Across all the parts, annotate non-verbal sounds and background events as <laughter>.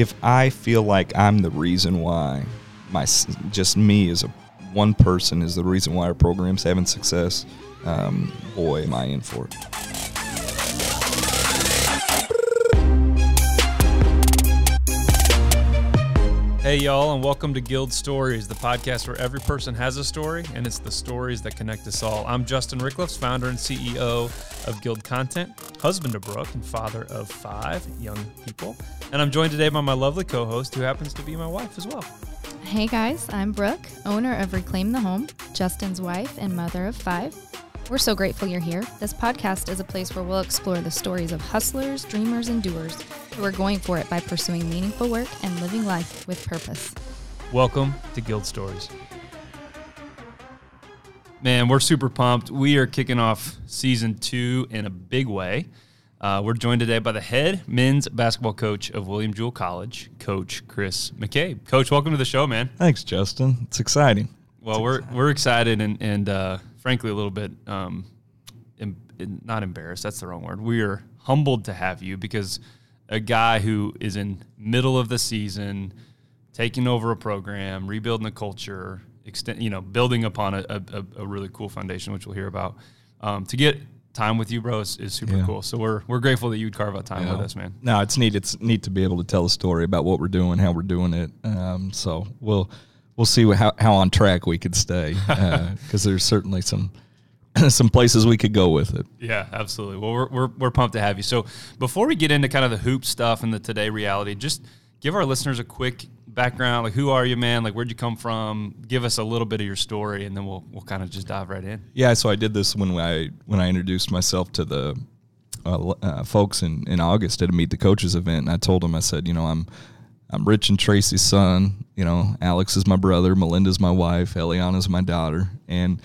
if I feel like I'm the reason why my just me as a one person is the reason why our program's having success, um, boy, am I in for it. Hey, y'all, and welcome to Guild Stories, the podcast where every person has a story, and it's the stories that connect us all. I'm Justin Rickliffs, founder and CEO of Guild Content, husband to Brooke, and father of five young people. And I'm joined today by my lovely co host, who happens to be my wife as well. Hey guys, I'm Brooke, owner of Reclaim the Home, Justin's wife and mother of five. We're so grateful you're here. This podcast is a place where we'll explore the stories of hustlers, dreamers, and doers who are going for it by pursuing meaningful work and living life with purpose. Welcome to Guild Stories. Man, we're super pumped. We are kicking off season two in a big way. Uh, we're joined today by the head men's basketball coach of William Jewell College, Coach Chris McCabe. Coach, welcome to the show, man. Thanks, Justin. It's exciting. Well, it's we're exciting. we're excited and and uh, frankly a little bit um, em- not embarrassed. That's the wrong word. We are humbled to have you because a guy who is in middle of the season, taking over a program, rebuilding the culture, extend, you know, building upon a, a, a really cool foundation, which we'll hear about. Um, to get time with you, bro, is, is super Yeah. cool. So we're we're grateful that you'd carve out time Yeah. with us, man. No, it's neat. It's neat to be able to tell a story about what we're doing, how we're doing it. Um, so we'll we'll see how how on track we could stay <laughs> because there's certainly some <laughs> some places we could go with it. Yeah, absolutely. Well, we're, we're, we're pumped to have you. So, before we get into kind of the hoop stuff and the today reality, just give our listeners a quick background. Like, who are you, man? Like, where'd you come from? Give us a little bit of your story, and then we'll we'll kind of just dive right in. Yeah, so I did this when I when I introduced myself to the uh, uh, folks in, in August at a meet the coaches event, and I told them I said, you know, I'm I'm Rich and Tracy's son. You know, Alex is my brother, Melinda's my wife, Eliana's my daughter, and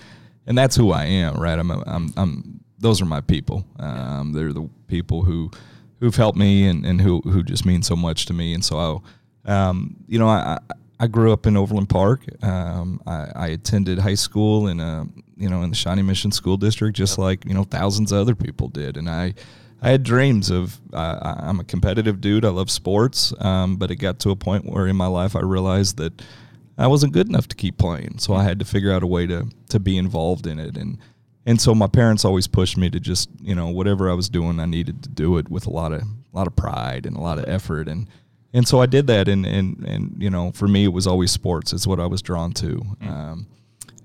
and that's who I am, right? I'm I'm I'm those are my people. Um, they're the people who who've helped me and, and who who just mean so much to me, and so I, um, you know, I. I I grew up in Overland Park. Um, I, I attended high school in a you know in the Shawnee Mission School District, just like you know thousands of other people did. And I I had dreams of uh, I- I'm a competitive dude. I love sports, um, but it got to a point where in my life I realized that I wasn't good enough to keep playing. So I had to figure out a way to to be involved in it. And and so my parents always pushed me to just you know whatever I was doing, I needed to do it with a lot of a lot of pride and a lot of effort and and so I did that, and and and you know, for me, it was always sports. It's what I was drawn to, um,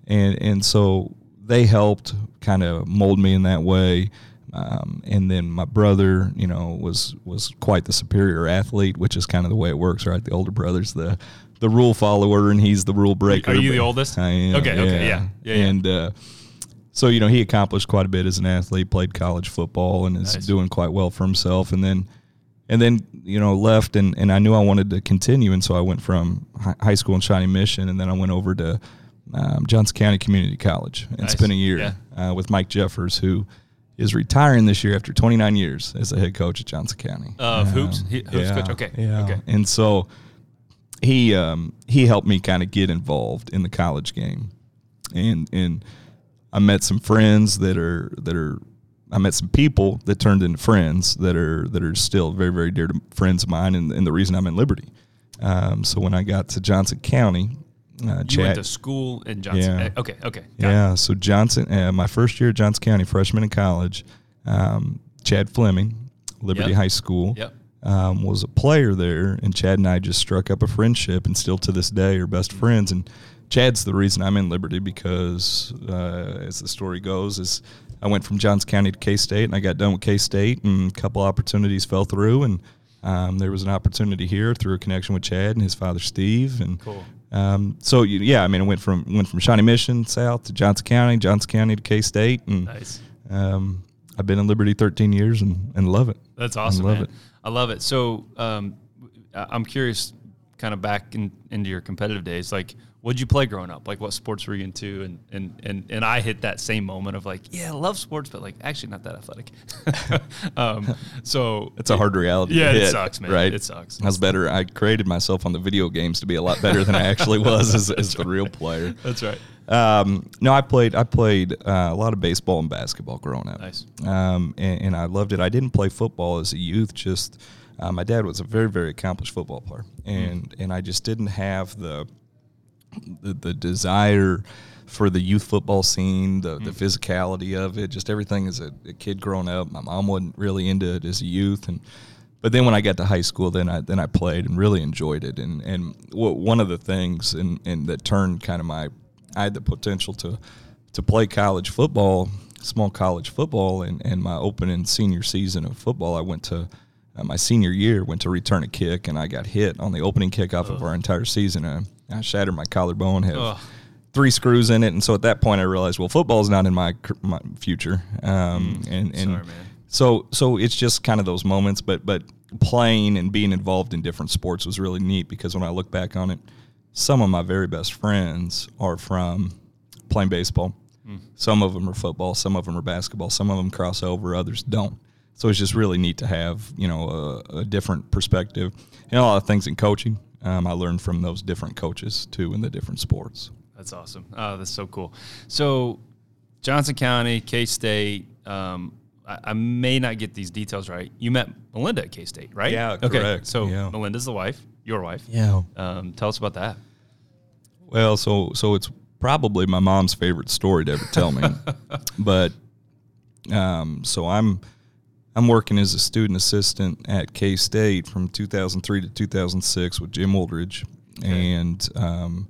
and and so they helped kind of mold me in that way. Um, and then my brother, you know, was was quite the superior athlete, which is kind of the way it works, right? The older brother's the the rule follower, and he's the rule breaker. Are you the oldest? I am. Okay, okay, yeah. Yeah, yeah. And uh, so you know, he accomplished quite a bit as an athlete. Played college football and is Nice. doing quite well for himself. And then and then you know left and, and I knew I wanted to continue and so I went from high school in Shawnee Mission and then I went over to um, Johnson County Community College and Nice. spent a year Yeah. uh, with Mike Jeffers who is retiring this year after 29 years as a head coach at Johnson County Of Um, hoops? He- hoops coach. Okay, yeah. okay. and so he um, he helped me kind of get involved in the college game and and I met some friends that are that are I met some people that turned into friends that are that are still very very dear to friends of mine and, and the reason I'm in Liberty. Um, so when I got to Johnson County, uh, You went to school in Johnson. Yeah. eh, Okay, okay. got it. yeah, so Johnson, uh, my first year at Johnson County, freshman in college, um, Chad Fleming, Liberty Yep. High School, Yep. um, was a player there, and Chad and I just struck up a friendship, and still to this day are best friends. And Chad's the reason I'm in Liberty because, uh, as the story goes, is I went from Johnson County to K State, and I got done with K State, and a couple opportunities fell through, and um, there was an opportunity here through a connection with Chad and his father Steve, and Cool. Um, so you, yeah, I mean, I went from went from Shawnee Mission South to Johnson County, Johnson County to K State, and Nice. um, I've been in Liberty 13 years and, and love it. That's awesome. I love man. it. I love it. So um, I'm curious, kind of back in, into your competitive days. Like, what'd you play growing up? Like, what sports were you into? And and and and I hit that same moment of like, yeah, I love sports, but like, actually not that athletic. <laughs> um, so It's a hard reality. Yeah, it sucks, man. Right? It sucks. I was better. I created myself on the video games to be a lot better than I actually was as, <laughs> as the real player. That's right. Um, no, I played. I played uh, a lot of baseball and basketball growing up. Nice. Um, and, and I loved it. I didn't play football as a youth. Just uh, my dad was a very very accomplished football player, and and I just didn't have the the, the desire for the youth football scene, the, the physicality of it, just everything as a, a kid growing up. My mom wasn't really into it as a youth, and but then when I got to high school, then I then I played and really enjoyed it. And and w- one of the things and and that turned kind of my I had the potential to to play college football, small college football, and and my opening senior season of football, I went to. Uh, my senior year, went to return a kick, and I got hit on the opening kickoff of our entire season. I shattered my collarbone, have Ugh. three screws in it, and so at that point I realized, well, football's not in my my future, um, and and Sorry, so so it's just kind of those moments, but but playing and being involved in different sports was really neat because when I look back on it, some of my very best friends are from playing baseball. Some of them are football, some of them are basketball, some of them cross over, others don't. So it's just really neat to have you know a, a different perspective and a lot of things in coaching. Um, I learned from those different coaches too in the different sports. That's awesome. Oh, that's so cool. So, Johnson County, K State. Um, I, I may not get these details right. You met Melinda at K State, right? Yeah, Okay. correct. So Yeah. Melinda's the wife, your wife. Yeah. Um, tell us about that. Well, so so it's probably my mom's favorite story to ever tell me. <laughs> but um, so I'm I'm working as a student assistant at K State from 2003 to 2006 with Jim Wooldridge, and um,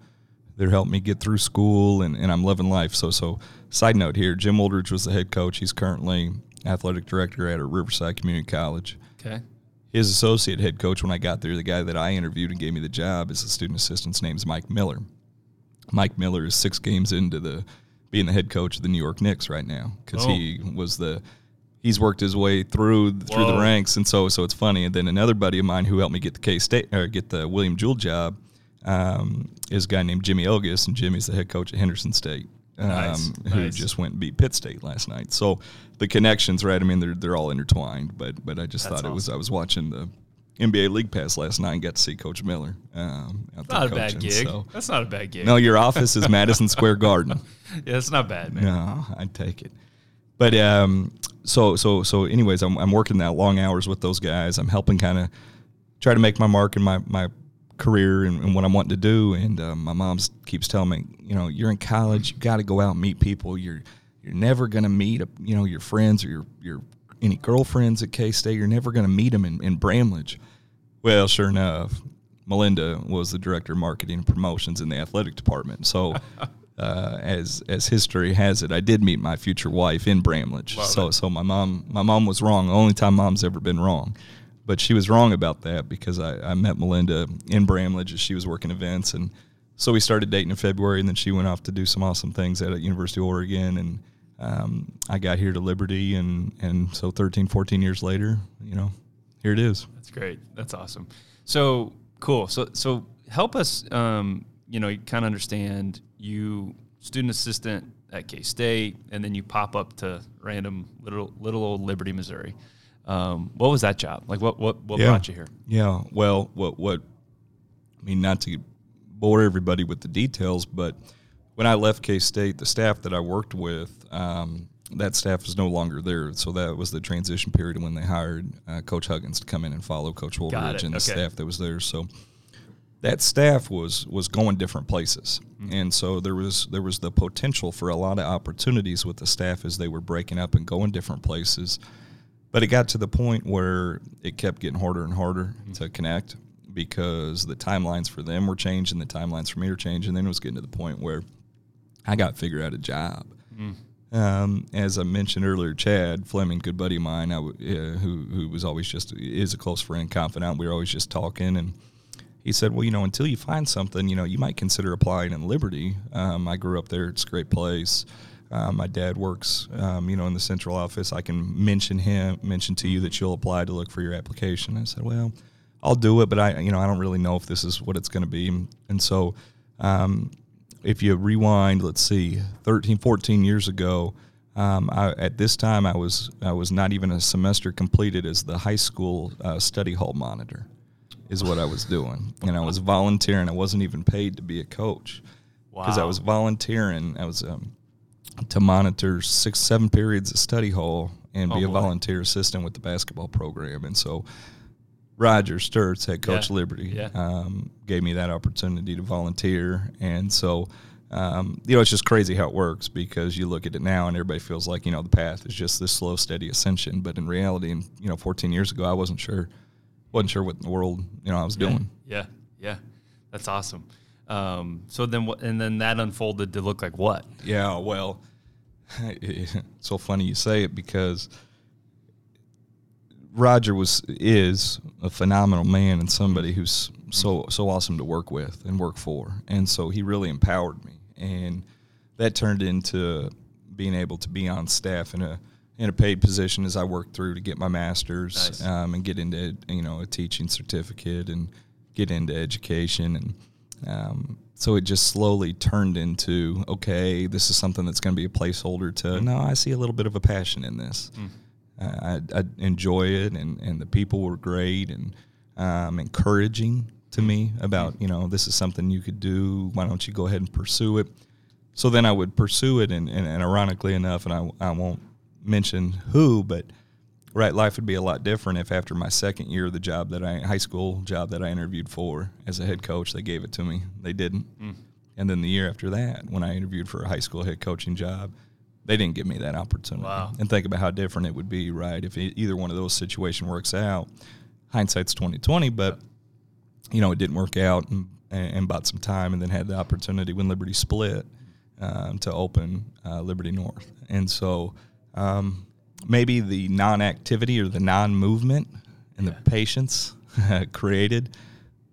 they're helping me get through school, and, and I'm loving life. So so side note here, Jim Wooldridge was the head coach. He's currently athletic director at Riverside Community College Okay. his associate head coach when I got there, the guy that I interviewed and gave me the job as a student assistant's name's Mike Miller. Mike Miller is six games into the being the head coach of the New York Knicks right now because Oh. he was the he's worked his way through through the ranks and so so it's funny. And then another buddy of mine who helped me get the K State or get the William Jewell job um, is a guy named Jimmy Ogus, and Jimmy's the head coach at Henderson State. Um, Nice, who nice. just went and beat Pitt State last night. So the connections, right? I mean, they're they're all intertwined. But but I just That's thought it was I was watching the NBA League Pass last night and got to see Coach Miller. Um, out Not a bad gig. so- That's not a bad gig. No, your office is Madison Square Garden. <laughs> Yeah, it's not bad, man. No, I'd take it. But um, so so so. Anyways, I'm I'm working that long hours with those guys. I'm helping kind of try to make my mark in my my career and, and what I'm wanting to do. And um, my mom keeps telling me, you know, you're in college. You got to go out and meet people. You're you're never gonna meet, you know, your friends or your your any girlfriends at K State. You're never gonna meet them in, in Bramlage. Well, sure enough, Melinda was the director of marketing and promotions in the athletic department. So, uh, as as history has it, I did meet my future wife in Bramlage. Love so so my mom my mom was wrong. The only time mom's ever been wrong, but she was wrong about that because I, I met Melinda in Bramlage as she was working events, and so we started dating in February, and then she went off to do some awesome things at University of Oregon, and um, I got here to Liberty, and and so 13, 14 years later, you know, here it is. That's great. That's awesome. So cool. So so help us. Um, you know, kind of understand you student assistant at K State, and then you pop up to random little little old Liberty, Missouri. Um, what was that job like? What what what Yeah. brought you here? Yeah. Well, what what I mean, not to bore everybody with the details, but when I left K State, the staff that I worked with, um, that staff is no longer there. So that was the transition period when they hired uh, Coach Huggins to come in and follow Coach Wooldridge and the Okay. staff that was there. So that staff was was going different places, and so there was there was the potential for a lot of opportunities with the staff as they were breaking up and going different places. But it got to the point where it kept getting harder and harder to connect because the timelines for them were changing, the timelines for me were changing. And then it was getting to the point where I got to figure out a job. Um, as I mentioned earlier, Chad Fleming, good buddy of mine, I w- uh, who who was always just is a close friend, confidant. We were always just talking, and he said, "Well, you know, until you find something, you know, you might consider applying in Liberty. Um, I grew up there; it's a great place. Uh, my dad works, um, you know, in the central office. I can mention him, mention to you that you'll apply to look for your application." I said, "Well, I'll do it, but I, you know, I don't really know if this is what it's going to be." And so, um, if you rewind, let's see, 13, 14 years ago, um, I, at this time I was I was not even a semester completed as the high school uh, study hall monitor, is what I was doing, and I was volunteering. I wasn't even paid to be a coach because I was volunteering. I was um, to monitor six, seven periods of study hall and be Oh, a boy. volunteer assistant with the basketball program, and so Roger Sturts, head coach Yeah. Liberty, Yeah. um, gave me that opportunity to volunteer, and so. Um, you know, it's just crazy how it works because you look at it now and everybody feels like, you know, the path is just this slow, steady ascension. But in reality, and you know, 14 years ago, I wasn't sure, wasn't sure what in the world, you know, I was doing. Yeah, yeah, that's awesome. Um, so then, what? And then that unfolded to look like what? Yeah, well, <laughs> it's so funny you say it because Roger was is a phenomenal man and somebody who's so so awesome to work with and work for, and so he really empowered me, and that turned into being able to be on staff in a in a paid position as I worked through to get my master's Nice. um, and get into you know a teaching certificate and get into education. And um, so it just slowly turned into okay this is something that's going to be a placeholder to no I see a little bit of a passion in this. Uh, I, I enjoy it and, and the people were great and um, encouraging to me about you know this is something you could do why don't you go ahead and pursue it? So then I would pursue it, and, and, and ironically enough, and I, I won't mention who, but right, life would be a lot different if after my second year of the job that I high school job that I interviewed for as a head coach, they gave it to me. They didn't, and then the year after that, when I interviewed for a high school head coaching job, they didn't give me that opportunity. Wow. And think about how different it would be, right? If either one of those situation works out, hindsight's twenty twenty, but you know, it didn't work out and, and bought some time and then had the opportunity when Liberty split um, to open uh, Liberty North. And so um, maybe the non activity or the non movement and Yeah. the patience <laughs> created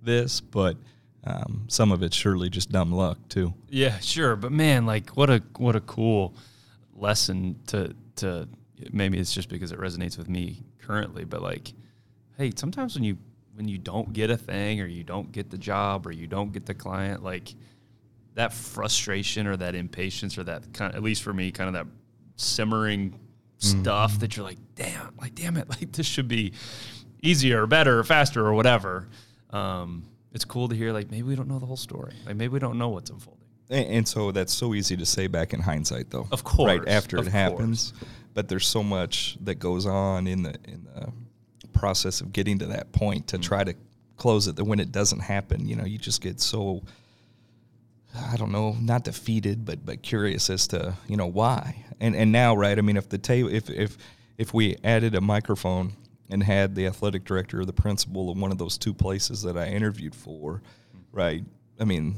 this, but um, some of it's surely just dumb luck too. Yeah, sure, but man, like what a what a cool lesson to to maybe it's just because it resonates with me currently, but like hey, sometimes when you when you don't get a thing or you don't get the job or you don't get the client, like that frustration or that impatience or that kind of, at least for me, kind of that simmering stuff that you're like, damn, like damn it, <laughs> like this should be easier or better or faster or whatever. Um, it's cool to hear like maybe we don't know the whole story. Like maybe we don't know what's unfolding. And, and so that's so easy to say back in hindsight, though. Of course, right after it happens. But there's so much that goes on in the in the process of getting to that point Mm-hmm. to try to close it. That when it doesn't happen, you know, you just get so I don't know, not defeated, but but curious as to you know why. And and now, right? I mean, if the table, if if if we added a microphone and had the athletic director or the principal of one of those two places that I interviewed for, right? I mean,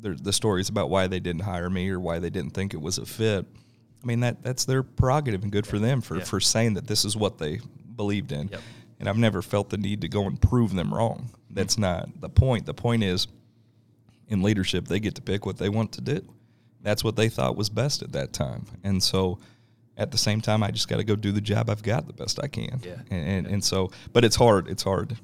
there, the stories about why they didn't hire me or why they didn't think it was a fit. I mean, that that's their prerogative and good for them for Yeah. for saying that this is what they believed in. Yep. And I've never felt the need to go and prove them wrong. That's mm-hmm. not the point. The point is in leadership, they get to pick what they want to do. That's what they thought was best at that time. And so at the same time, I just got to go do the job I've got the best I can. Yeah. And, and, and so, but it's hard. It's hard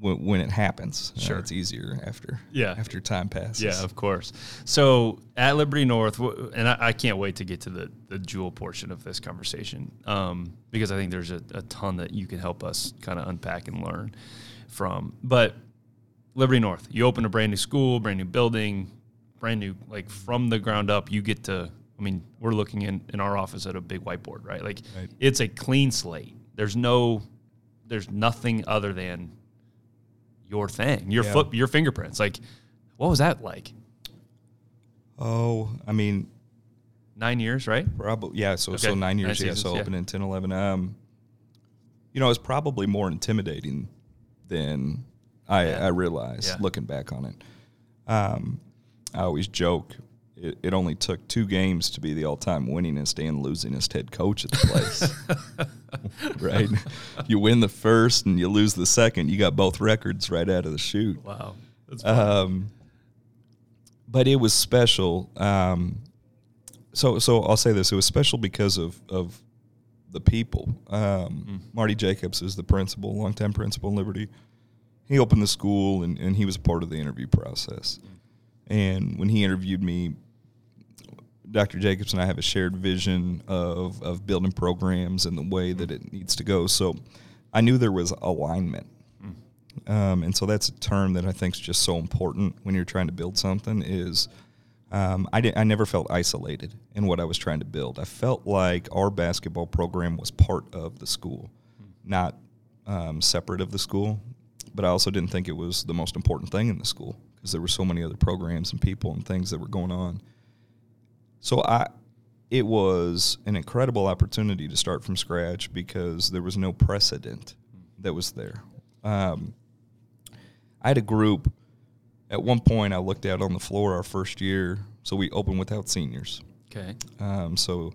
when, when it happens. Uh, Sure. it's easier after, Yeah. after time passes. Yeah, of course. So at Liberty North, and I, I can't wait to get to the, the Jewell portion of this conversation um, because I think there's a, a ton that you can help us kind of unpack and learn from. But Liberty North, you open a brand new school, brand new building, brand new, like from the ground up, you get to, I mean, we're looking in, in our office at a big whiteboard, right? Like Right. it's a clean slate. There's no, there's nothing other than your thing, your Yeah. foot, your fingerprints. Like, what was that like? Oh, I mean, Nine years, right? Probably, yeah. So, so Okay, nine nine years, yeah. seasons, So yeah. open in 10, 11. Um, you know, it's probably more intimidating than I, Yeah. I realized Yeah. looking back on it. Um, I always joke it, it only took two games to be the all-time winningest and losingest head coach at the place. <laughs> right? You win the first and you lose the second. You got both records right out of the chute. Wow. That's Um, but it was special. Um, so, so I'll say this: it was special because of of the people. Um, Marty Jacobs is the principal, longtime principal in Liberty. He opened the school, and, and he was part of the interview process. And when he interviewed me, Dr. Jacobs and I have a shared vision of of building programs and the way that it needs to go. So, I knew there was alignment. Um, and so that's a term that I think is just so important when you're trying to build something. Is um, I, I never felt isolated in what I was trying to build. I felt like our basketball program was part of the school, not um, separate of the school. But I also didn't think it was the most important thing in the school because there were so many other programs and people and things that were going on. So I, it was an incredible opportunity to start from scratch because there was no precedent that was there. Um, I had a group. At one point, I looked out on the floor our first year, so we opened without seniors. Okay. Um, so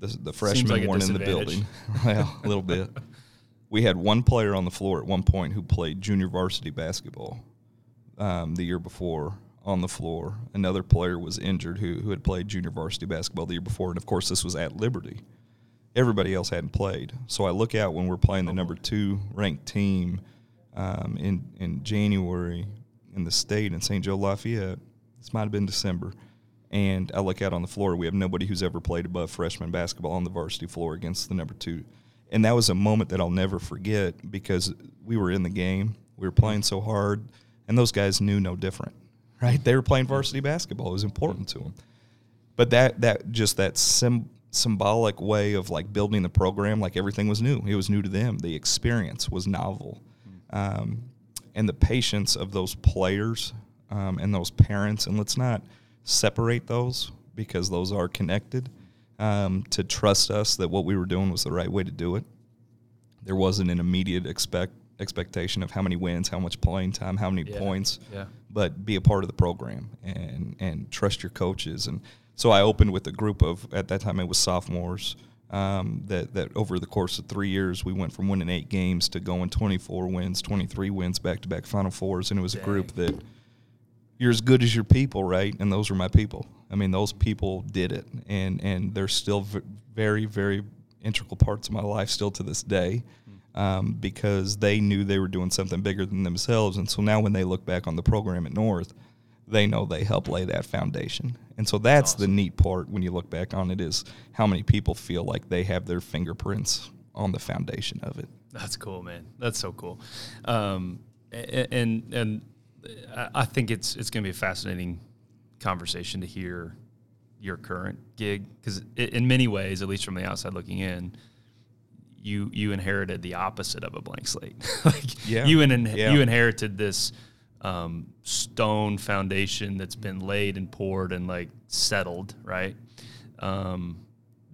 the, the freshmen like weren't in the building. <laughs> well, a little bit. <laughs> We had one player on the floor at one point who played junior varsity basketball um, the year before on the floor. Another player was injured who, who had played junior varsity basketball the year before. And of course, this was at Liberty. Everybody else hadn't played. So I look out when we're playing the number two ranked team um, in, in January in the state in St. Joe Lafayette. This might have been December. And I look out on the floor. We have nobody who's ever played above freshman basketball on the varsity floor against the number two. And that was a moment that I'll never forget because we were in the game. We were playing so hard, and those guys knew no different, <laughs> right? They were playing varsity basketball. It was important to them. But that that just that sim, symbolic way of like building the program, like everything was new. It was new to them. The experience was novel, um, and the patience of those players um, and those parents. And let's not separate those because those are connected. Um, to trust us that what we were doing was the right way to do it. There wasn't an immediate expect expectation of how many wins, how much playing time, how many Yeah. points Yeah. but be a part of the program and and trust your coaches. And so I opened with a group of at that time it was sophomores. Um, that that over the course of three years we went from winning eight games to going 24 wins, 23 wins, back to back Final Fours, and it was a group that you're as good as your people, right? And those are my people. I mean, those people did it, and and they're still v- very very integral parts of my life still to this day. Um, because they knew they were doing something bigger than themselves. And so now when they look back on the program at North, they know they helped lay that foundation. And so that's the neat part when you look back on it is how many people feel like they have their fingerprints on the foundation of it. That's cool, man. That's so cool. Um, and and I- think it's it's going to be a fascinating conversation to hear your current gig because in many ways, at least from the outside looking in, you you inherited the opposite of a blank slate. <laughs> like Yeah. you in, Yeah. you inherited this um, stone foundation that's been laid and poured and like settled, right? Um,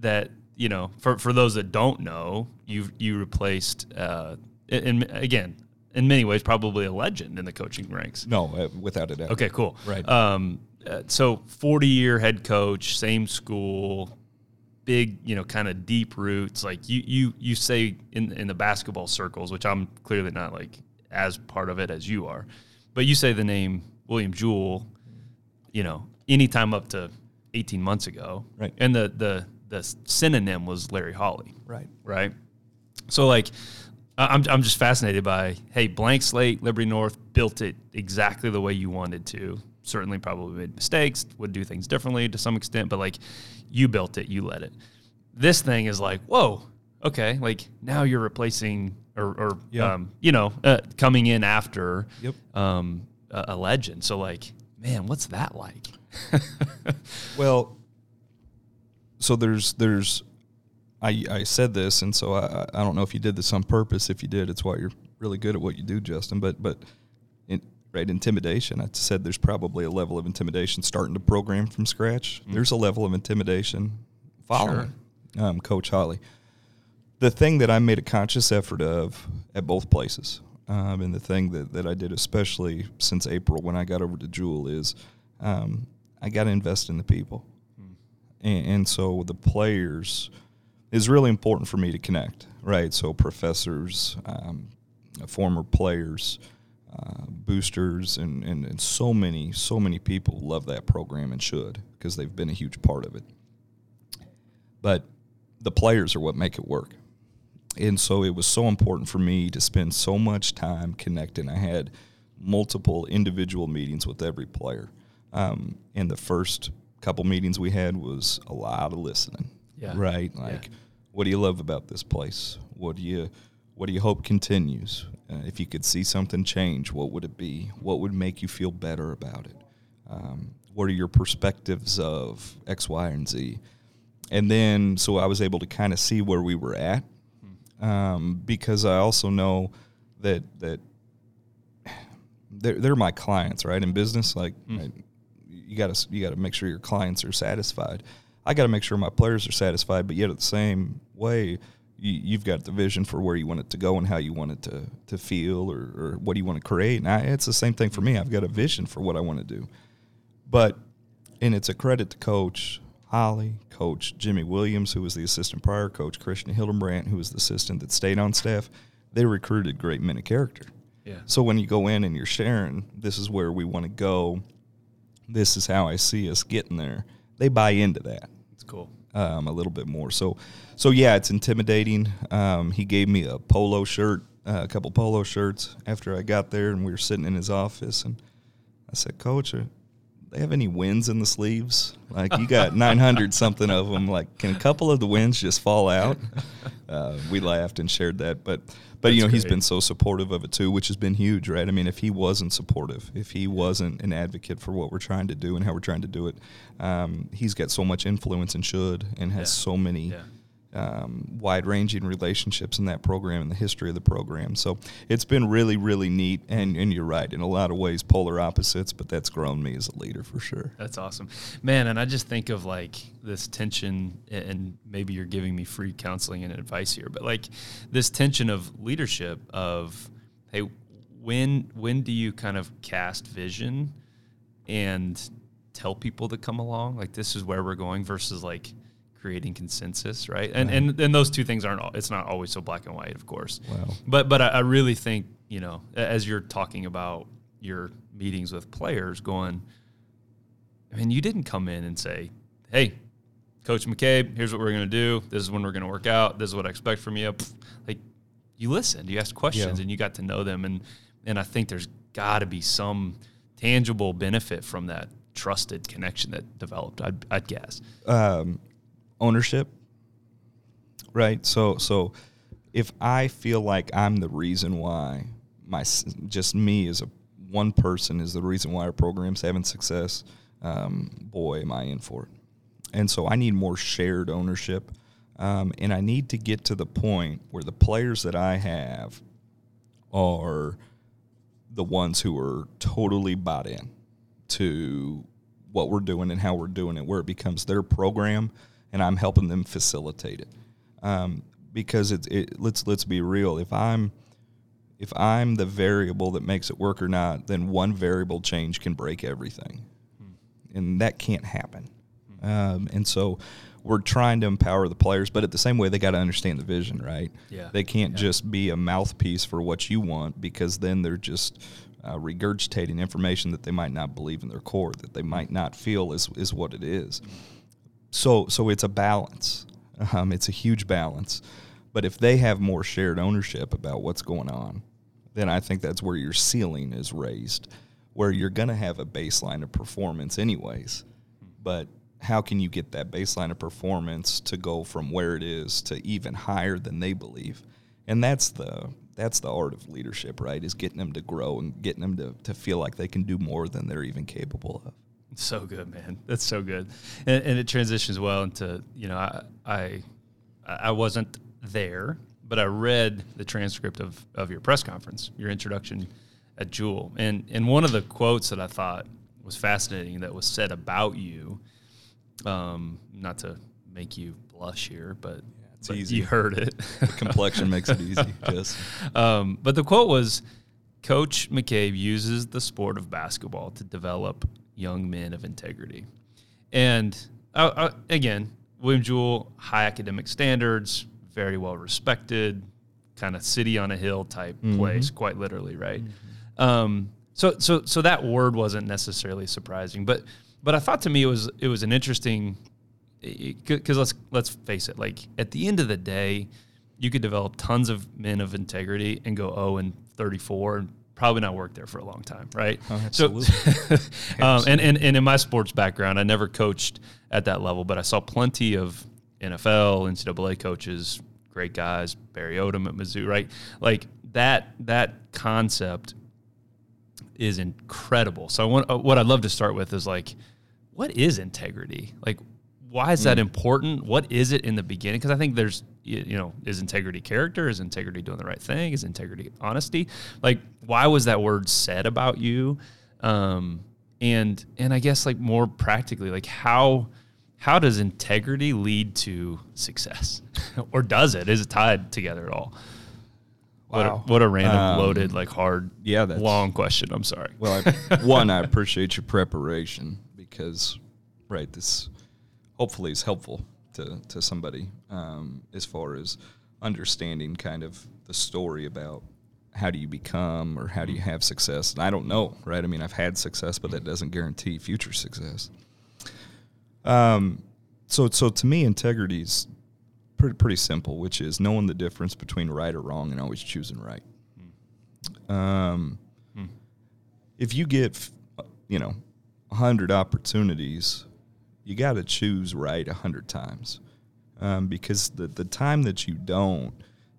that you know, for for those that don't know, you you replaced, uh, in again, in many ways, probably a legend in the coaching ranks. No, uh, without a doubt. Okay, cool. Right. Um, uh, so 40 year head coach, same school, big, you know, kind of deep roots. Like you, you, you say in in the basketball circles, which I'm clearly not like as part of it as you are, but you say the name William Jewell, you know, anytime up to 18 months ago, Right. And the the the synonym was Larry Holley Right. right? So like, I'm I'm just fascinated by hey, blank slate, Liberty North built it exactly the way you wanted to. Certainly, probably made mistakes, would do things differently to some extent, but like, you built it, you led it. This thing is like, whoa, okay, like now you're replacing or, or Yeah. um, you know, uh, coming in after Yep. um, a, a legend. So like, man, what's that like? <laughs> Well, so there's there's I I said this, and so I I don't know if you did this on purpose. If you did, it's why you're really good at what you do, Justin. But but in, right intimidation. I said there's probably a level of intimidation starting to program from scratch. There's a level of intimidation following um, Coach Holley. The thing that I made a conscious effort of at both places, um, and the thing that, that I did especially since April when I got over to Jewell is um, I got to invest in the people. And, and so the players is really important for me to connect, right? So professors, um, former players, uh, boosters, and, and, and so many, so many people love that program and should because they've been a huge part of it. But the players are what make it work. And so it was so important for me to spend so much time connecting. I had multiple individual meetings with every player. Um, and the first couple meetings we had was a lot of listening. Yeah. Right? Like, what do you love about this place? What do you what do you hope continues? Uh, if you could see something change, what would it be? What would make you feel better about it? Um, what are your perspectives of X, Y, and Z? And then, so I was able to kind of see where we were at, um, because I also know that that they're they're my clients, right? In business, like I, you got to you got to make sure your clients are satisfied. I got to make sure my players are satisfied, but yet at the same way, you, you've got the vision for where you want it to go and how you want it to to feel, or, or what do you want to create. And I, it's the same thing for me. I've got a vision for what I want to do, but and it's a credit to Coach Holley, Coach Jimmy Williams, who was the assistant prior, Coach Christian Hildenbrandt, who was the assistant that stayed on staff. They recruited great men of character. Yeah. So when you go in and you're sharing, this is where we want to go. This is how I see us getting there. They buy into that It's cool. um, a little bit more. So, so yeah, it's intimidating. Um, he gave me a polo shirt, uh, a couple polo shirts after I got there, and we were sitting in his office, and I said, "Coach, are they have any wins in the sleeves? Like you got 900 something of them. Like, can a couple of the wins just fall out?" Uh, we laughed and shared that, but. But you know That's he's great. been so supportive of it too, which has been huge, right? I mean, if he wasn't supportive, if he wasn't an advocate for what we're trying to do and how we're trying to do it, um, he's got so much influence and should, and has Yeah. so many Yeah. Um, wide ranging relationships in that program and the history of the program. So it's been really, really neat. And, and you're right, in a lot of ways, polar opposites, but that's grown me as a leader for sure. That's awesome, man. And I just think of like this tension, and maybe you're giving me free counseling and advice here, but like this tension of leadership of, hey, when when do you kind of cast vision and tell people to come along? Like this is where we're going versus like creating consensus, right? And and and those two things aren't. It's not always so black and white, of course. Wow. But but I, I really think you know as you're talking about your meetings with players, going. I mean, you didn't come in and say, "Hey, Coach McCabe, here's what we're going to do. This is when we're going to work out. This is what I expect from you." Like, you listened, you asked questions, Yeah. and you got to know them, and and I think there's got to be some tangible benefit from that trusted connection that developed. I'd, I'd guess. um, ownership, right? So, so if I feel like I'm the reason why my just me as a one person is the reason why our program's having success, um, boy, am I in for it. And so I need more shared ownership, um, and I need to get to the point where the players that I have are the ones who are totally bought in to what we're doing and how we're doing it, where it becomes their program, and I'm helping them facilitate it. Um, because it's it, let's let's be real. If I'm if I'm the variable that makes it work or not, then one variable change can break everything, and that can't happen. Um, and so we're trying to empower the players, but at the same way, they got to understand the vision, right? Yeah. They can't just be a mouthpiece for what you want because then they're just uh, regurgitating information that they might not believe in their core, that they might not feel is, is what it is. So, so it's a balance. Um, it's a huge balance. But if they have more shared ownership about what's going on, then I think that's where your ceiling is raised, where you're going to have a baseline of performance, anyways. But how can you get that baseline of performance to go from where it is to even higher than they believe? And that's the that's the art of leadership, right? Is getting them to grow and getting them to, to feel like they can do more than they're even capable of. So good, man. That's so good, and, and it transitions well into you know I, I I wasn't there, but I read the transcript of of your press conference, your introduction at Jewell, and and one of the quotes that I thought was fascinating that was said about you, um, not to make you blush here, but, it's but easy. you heard it. Complexion makes it easy. <laughs> Just Um, but the quote was Coach McCabe uses the sport of basketball to develop young men of integrity. And uh, uh, again, William Jewell, high academic standards, very well respected, kind of city on a hill type place, quite literally, right? Um, so, so, so that word wasn't necessarily surprising, but, but I thought to me it was it was an interesting because let's let's face it, like at the end of the day, you could develop tons of men of integrity and go 0 and 34 and probably not work there for a long time, right? Oh, So, <laughs> um, and, and and in my sports background, I never coached at that level, but I saw plenty of NFL, NCAA coaches, great guys, Barry Odom at Mizzou, right? Like that that concept is incredible. So I want, uh, what I'd love to start with is like, what is integrity? Like, why is that important? What is it in the beginning? Because I think there's you know is integrity character? Is integrity doing the right thing? Is integrity honesty? Like why was that word said about you? Um, and and I guess like more practically, like how how does integrity lead to success, <laughs> or does it? Is it tied together at all? What, a, Wow. what a random, Um, loaded, like hard, yeah, that's- long question. I'm sorry. Well, I, one, I <laughs> appreciate your preparation because, right, this hopefully is helpful to, to somebody um, as far as understanding kind of the story about how do you become or how do you have success. And I don't know, right? I mean, I've had success, but that doesn't guarantee future success. Um, so, so to me, integrity is pretty, pretty simple, which is knowing the difference between right or wrong and always choosing right. Um, if you get, you know, 100 opportunities, you got to choose right a 100 times um, because the, the time that you don't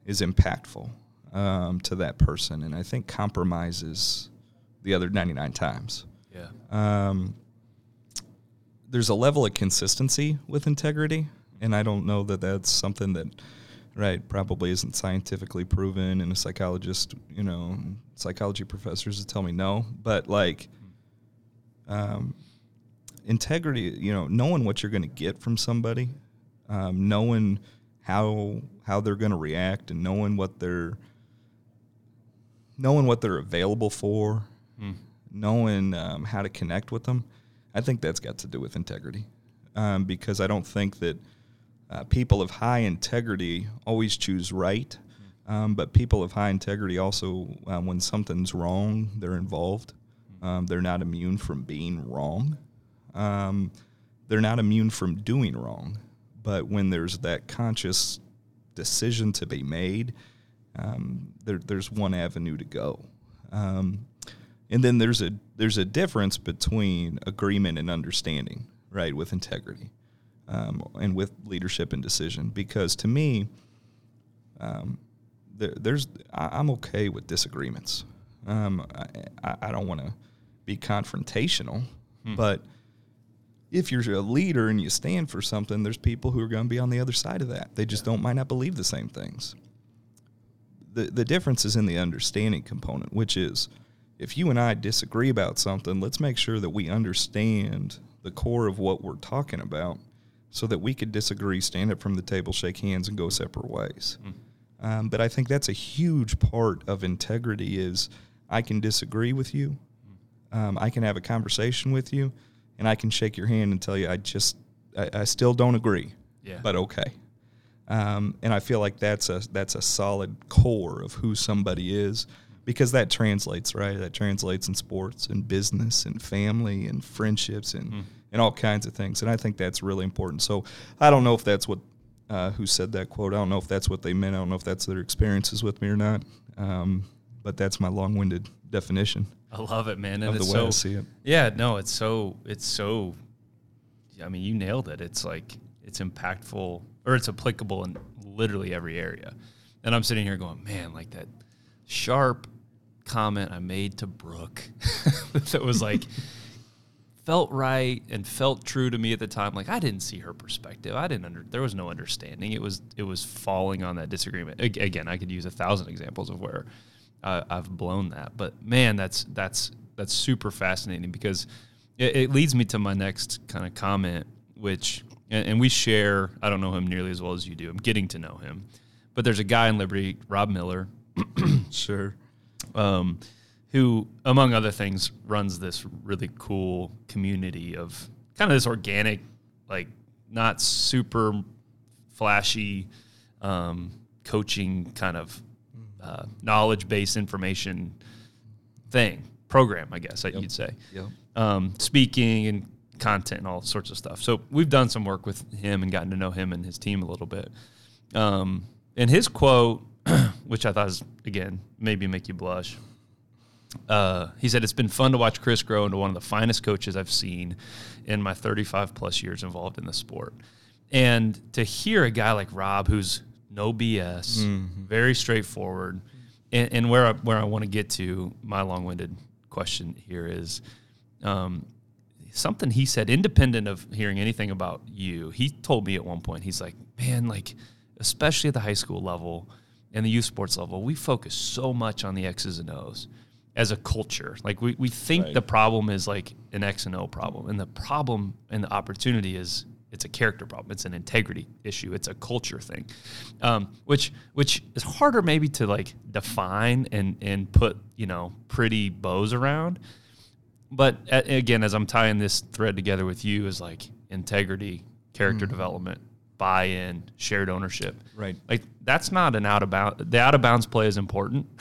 is impactful um, to that person. And I think compromises the other 99 times. Yeah. Um, there's a level of consistency with integrity, and I don't know that that's something that, right, probably isn't scientifically proven. And a psychologist, you know, psychology professors would tell me no, but like, um, integrity, you know, knowing what you're going to get from somebody, um, knowing how how they're going to react, and knowing what they're knowing what they're available for, knowing um, how to connect with them. I think that's got to do with integrity, um, because I don't think that uh, people of high integrity always choose right, um, but people of high integrity also, uh, when something's wrong, they're involved. Um, they're not immune from being wrong. Um, they're not immune from doing wrong. But when there's that conscious decision to be made, um, there, there's one avenue to go. Um, and then there's a there's a difference between agreement and understanding, right, with integrity, um, and with leadership and decision. Because to me, um, there, there's I, I'm okay with disagreements. Um, I, I, I don't want to be confrontational, but if you're a leader and you stand for something, there's people who are going to be on the other side of that. They just don't might not believe the same things. The the difference is in the understanding component, which is if you and I disagree about something, let's make sure that we understand the core of what we're talking about so that we could disagree, stand up from the table, shake hands, and go separate ways. Um, but I think that's a huge part of integrity is I can disagree with you. Um, I can have a conversation with you and I can shake your hand and tell you I just I, I still don't agree. Yeah. But okay. Um, and I feel like that's a that's a solid core of who somebody is because that translates right. That translates in sports and business and family and friendships and and all kinds of things. And I think that's really important. So I don't know if that's what uh, who said that quote. I don't know if that's what they meant. I don't know if that's their experiences with me or not. Um, but that's my long-winded definition I love it, man. And it's way so I see it. Yeah, no, it's so it's so. I mean, you nailed it. It's like it's impactful or it's applicable in literally every area. And I'm sitting here going, man, like that sharp comment I made to Brooke <laughs> that was like felt right and felt true to me at the time. Like I didn't see her perspective. I didn't under. There was no understanding. It was it was falling on that disagreement. Again, I could use a thousand examples of where uh, I've blown that. But man, that's that's that's super fascinating because it, it leads me to my next kind of comment, which and, and we share. I don't know him nearly as well as you do. I'm getting to know him, but there's a guy in Liberty, Rob Miller, <clears throat> Sure. um, who, among other things, runs this really cool community of kind of this organic, like not super flashy um, coaching kind of uh, knowledge based information thing program, I guess you'd say. Yep. Um, speaking and content and all sorts of stuff. So we've done some work with him and gotten to know him and his team a little bit. Um, and his quote, <clears throat> which I thought is again maybe make you blush. Uh, he said, It's been fun to watch Chris grow into one of the finest coaches I've seen in my 35 plus years involved in the sport. And to hear a guy like Rob, who's no BS, very straightforward, and, and where I, where I want to get to, my long winded question here is um, something he said, independent of hearing anything about you, he told me at one point, he's like, man, like, especially at the high school level and the youth sports level, we focus so much on the X's and O's as a culture. Like, we, we think Right. the problem is like an X and O problem. And the problem and the opportunity is it's a character problem. It's an integrity issue. It's a culture thing, um, which which is harder maybe to like define and and put you know pretty bows around. But again, as I'm tying this thread together with you, is like integrity, character development, buy-in, shared ownership. Right. Like that's not an out of bounds. The out of bounds play is important. <laughs>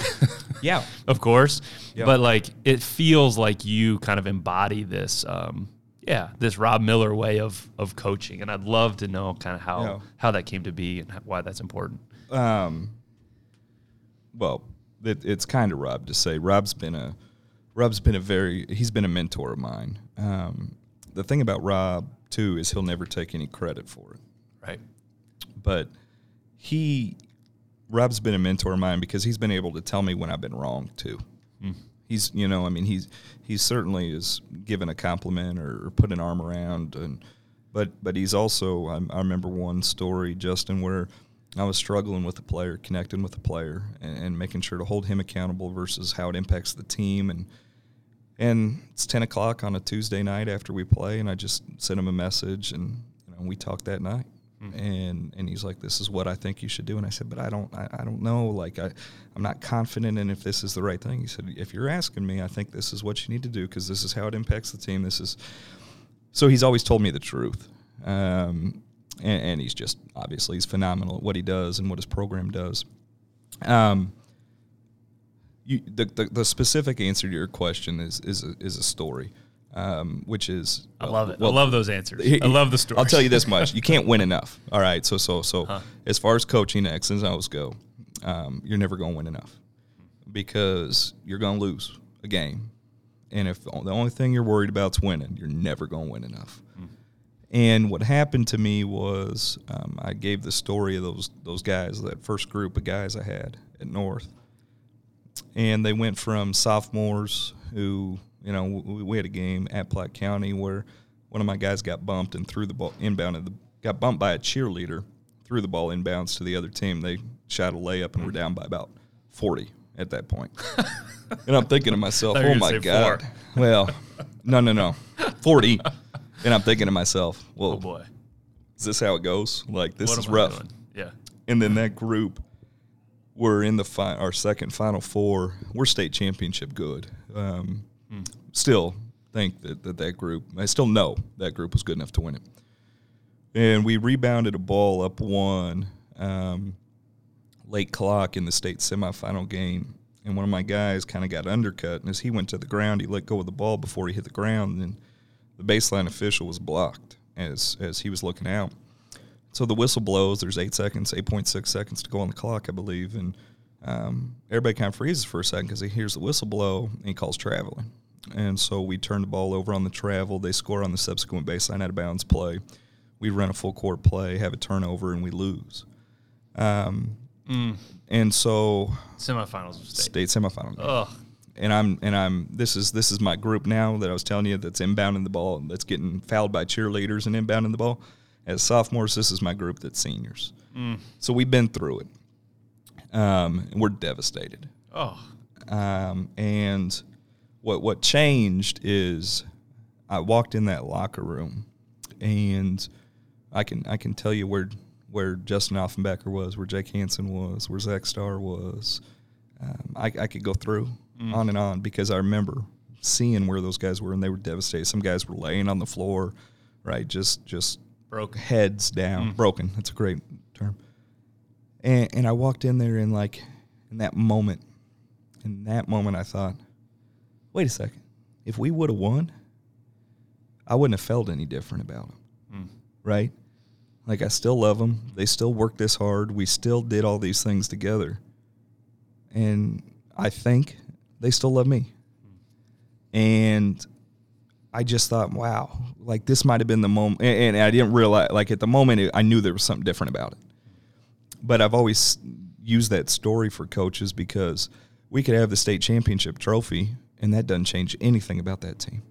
Yeah. of course. Yeah. But like it feels like you kind of embody this um yeah, this Rob Miller way of of coaching and I'd love to know kind of how Yeah. how that came to be and why that's important. um, well, it, it's kind of Rob to say. Rob's been a Rob's been a very he's been a mentor of mine. Um, the thing about Rob too is he'll never take any credit for it, Right. but he Rob's been a mentor of mine because he's been able to tell me when I've been wrong too. He's you know I mean he's he certainly is given a compliment or, put an arm around and but but he's also I, I remember one story Justin where I was struggling with a player connecting with a player and, and making sure to hold him accountable versus how it impacts the team. And and it's 10 o'clock on a Tuesday night after we play and I just sent him a message and you know we talked that night and and he's like this is what I think you should do. And I said but I don't I, I don't know. Like I I'm not confident in if this is the right thing. He said if you're asking me I think this is what you need to do because this is how it impacts the team. This is so he's always told me the truth. Um, and, and he's just obviously he's phenomenal at what he does and what his program does. Um, you, the, the the specific answer to your question is is a, is a story um, which is I love it. well, I love those answers. I love the story. I'll tell you this much: you can't <laughs> win enough. All right, so so so as far as coaching X and O's go, um, you're never going to win enough because you're going to lose a game, and if the only thing you're worried about is winning, you're never going to win enough. And what happened to me was um, I gave the story of those those guys, that first group of guys I had at North, and they went from sophomores who you know we, we had a game at Platte County where one of my guys got bumped and threw the ball inbound and the, got bumped by a cheerleader threw the ball inbounds to the other team they shot a layup and were down by about 40 at that point. <laughs> and i'm thinking to myself <laughs> Thought you were oh my god <laughs> well no no no 40 and i'm thinking to myself well Oh boy. is this how it goes like this what is rough? Yeah. and then that group were in the fi- our second final four. We're state championship good. Um, Still think that, that that group. I still know that group was good enough to win it. And we rebounded a ball up one um, late clock in the state semifinal game. And one of my guys kind of got undercut. And as he went to the ground, he let go of the ball before he hit the ground. And the baseline official was blocked as as he was looking out. So the whistle blows. There's eight seconds, eight point six seconds to go on the clock, I believe, and um, everybody kind of freezes for a second because he hears the whistle blow and he calls traveling. And so we turn the ball over on the travel. They score on the subsequent baseline out of bounds play. We run a full court play, have a turnover, and we lose. Um, And so Semifinals of state. state semifinal. Ugh. and I'm and I'm this is this is my group now that I was telling you that's inbounding the ball that's getting fouled by cheerleaders and inbounding the ball. As sophomores, this is my group that's seniors. So we've been through it. Um, and we're devastated. Oh. Um, and what what changed is I walked in that locker room, and I can I can tell you where where Justin Offenbacher was, where Jake Hansen was, where Zach Starr was. Um, I, I could go through on and on because I remember seeing where those guys were, and they were devastated. Some guys were laying on the floor, right, just just Broken. heads down, broken. That's a great term. And and I walked in there and like in that moment, in that moment, I thought, wait a second, if we would have won, I wouldn't have felt any different about them, hmm. right? Like I still love them. They still work this hard. We still did all these things together, and I think they still love me. And I just thought, wow, like this might have been the moment. And, and I didn't realize, like at the moment, it, I knew there was something different about it. But I've always used that story for coaches because we could have the state championship trophy, and that doesn't change anything about that team.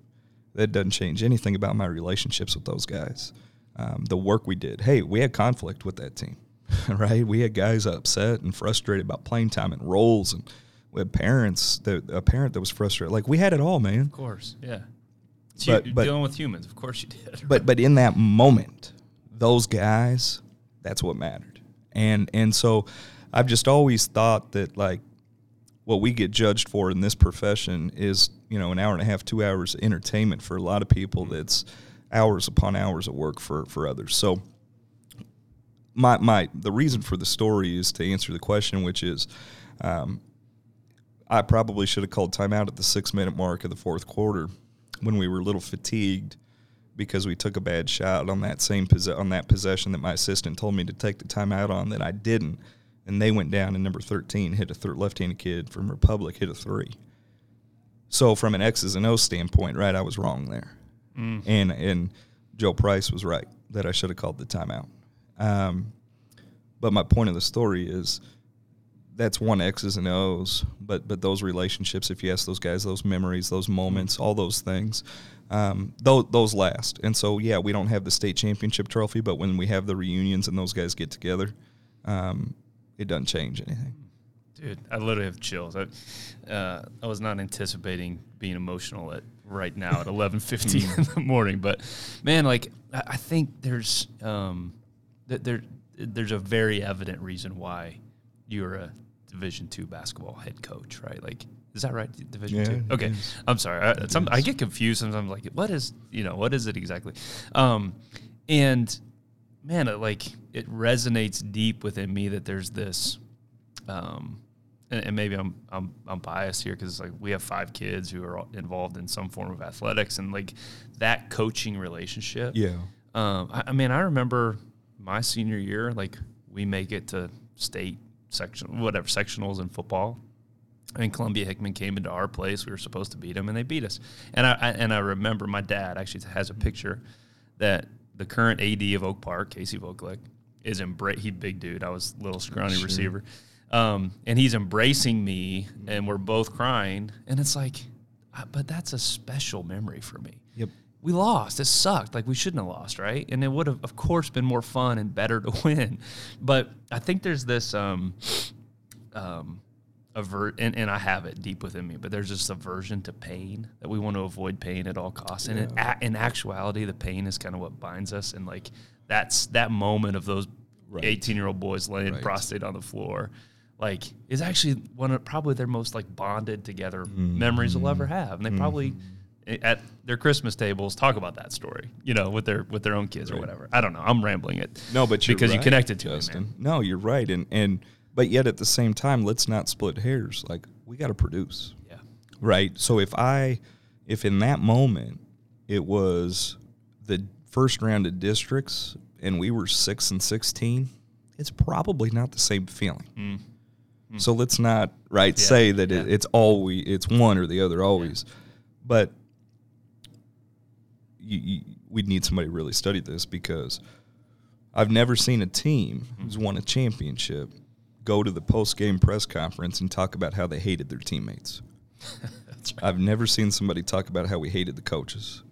That doesn't change anything about my relationships with those guys. Um, the work we did. Hey, we had conflict with that team, <laughs> right? We had guys upset and frustrated about playing time and roles, and we had parents that a parent that was frustrated. Like we had it all, man. Of course, yeah. It's But- you, but- dealing with humans, of course you did. <laughs> but but in that moment, those guys, that's what mattered. And and so I've just always thought that like what we get judged for in this profession is, you know, an hour and a half, two hours of entertainment for a lot of people that's hours upon hours of work for for others. So my my the reason for the story is to answer the question, which is um, I probably should have called timeout at the six minute mark of the fourth quarter when we were a little fatigued because we took a bad shot on that same on that possession that my assistant told me to take the timeout on that I didn't, and they went down and number thirteen hit a thir- left-handed kid from Republic hit a three. So from an X's and O's standpoint, right, I was wrong there, and and Joe Price was right that I should have called the timeout. Um, but my point of the story is that's one X's and O's, but but those relationships, if you ask those guys, those memories, those moments, all those things, um, those those last. And so yeah, we don't have the state championship trophy, but when we have the reunions and those guys get together, um, it doesn't change anything. Dude, I literally have chills. I, uh, I was not anticipating being emotional at right now at eleven fifteen <laughs> in the morning, but man, like I, I think there's um, th- there there's a very evident reason why you're a Division two basketball head coach, right? Like, is that right? Division Yeah, two. Okay. I'm sorry. I, some, I get confused sometimes. Like, what is you know what is it exactly? Um, and man, it, like it resonates deep within me that there's this um, and, and maybe I'm I'm I'm biased here because like we have five kids who are involved in some form of athletics, and like that coaching relationship. Yeah. Um, I, I mean, I remember my senior year, like we make it to state section, whatever sectionals in football. And Columbia Hickman came into our place. We were supposed to beat them, and they beat us. And I, I and I remember my dad actually has a picture that the current AD of Oak Park, Casey Vogelick, is embrace. He big dude. I was little scrawny Sure. receiver, um, and he's embracing me, and we're both crying. And it's like, but that's a special memory for me Yep. we lost. It sucked. Like we shouldn't have lost, right? And it would have, of course, been more fun and better to <laughs> win. But I think there's this um, um, avert, and, and I have it deep within me. But there's this aversion to pain that we want to avoid pain at all costs. And in, in actuality, the pain is kind of what binds us. And like that's that moment of those Right. 18 year old boys laying Right. prostate on the floor. Like is actually one of probably their most like bonded together Mm-hmm. memories they'll ever have, and they probably at their Christmas tables talk about that story, you know, with their with their own kids or whatever. I don't know. I'm rambling it. No, but you're because you connected to Justin. it, man. No, you're right, and and but yet at the same time, let's not split hairs. Like we got to produce. Yeah, right? So if I, if in that moment it was the first round of districts and we were six and sixteen, it's probably not the same feeling. So let's not right Mm. Yeah, say that it, it's all we it's one or the other always, but you, you, we'd need somebody to really study this because I've never seen a team who's won a championship go to the post game press conference and talk about how they hated their teammates. <laughs> that's right. I've never seen somebody talk about how we hated the coaches.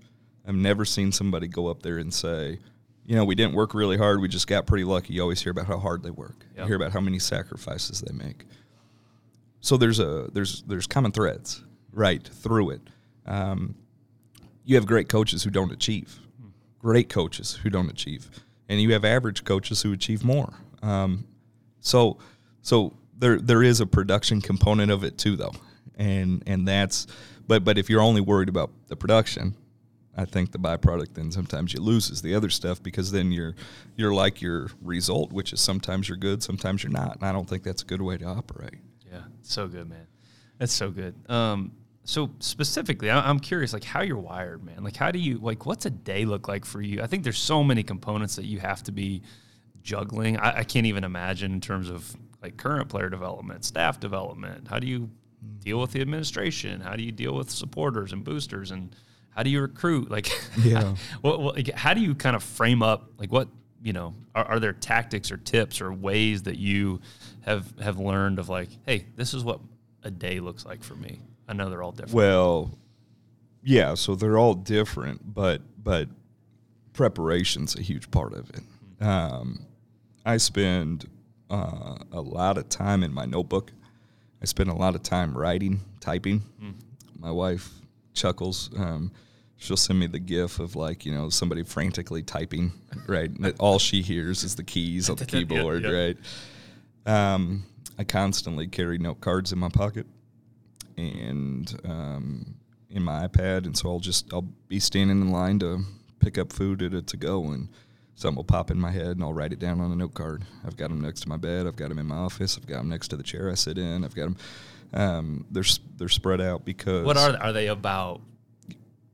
I've never seen somebody go up there and say, you know, we didn't work really hard. We just got pretty lucky. You always hear about how hard they work. Yeah. You hear about how many sacrifices they make. So there's a there's there's common threads right through it. Um, you have great coaches who don't achieve, great coaches who don't achieve, and you have average coaches who achieve more. Um, so so there there is a production component of it too, though, and and that's but but if you're only worried about the production, I think the byproduct then sometimes you lose is the other stuff because then you're you're like your result, which is sometimes you're good, sometimes you're not, and I don't think that's a good way to operate. Yeah, so good, man. That's so good. Um, so specifically, I'm curious, like how you're wired, man. Like how do you like? What's a day look like for you? I think there's so many components that you have to be juggling. I, I can't even imagine in terms of like current player development, staff development. How do you deal with the administration? How do you deal with supporters and boosters and how do you recruit? Like, Yeah. <laughs> what, what, how do you kind of frame up like what you know? Are, are there tactics or tips or ways that you have have learned of like, hey, this is what a day looks like for me? I know they're all different. Well, yeah, so they're all different, but but preparation's a huge part of it. Um, I spend uh, a lot of time in my notebook. I spend a lot of time writing, typing. My wife chuckles. Um, she'll send me the gif of like you know somebody frantically typing. <laughs> Right, all she hears is the keys on the <laughs> Yeah, keyboard. yeah. Right. Um, I constantly carry note cards in my pocket and um, in my iPad, and so I'll just I'll be standing in line to pick up food at a to go, and something will pop in my head, and I'll write it down on a note card. I've got them next to my bed. I've got them in my office. I've got them next to the chair I sit in. I've got them. Um, they're they're spread out because What are are they about?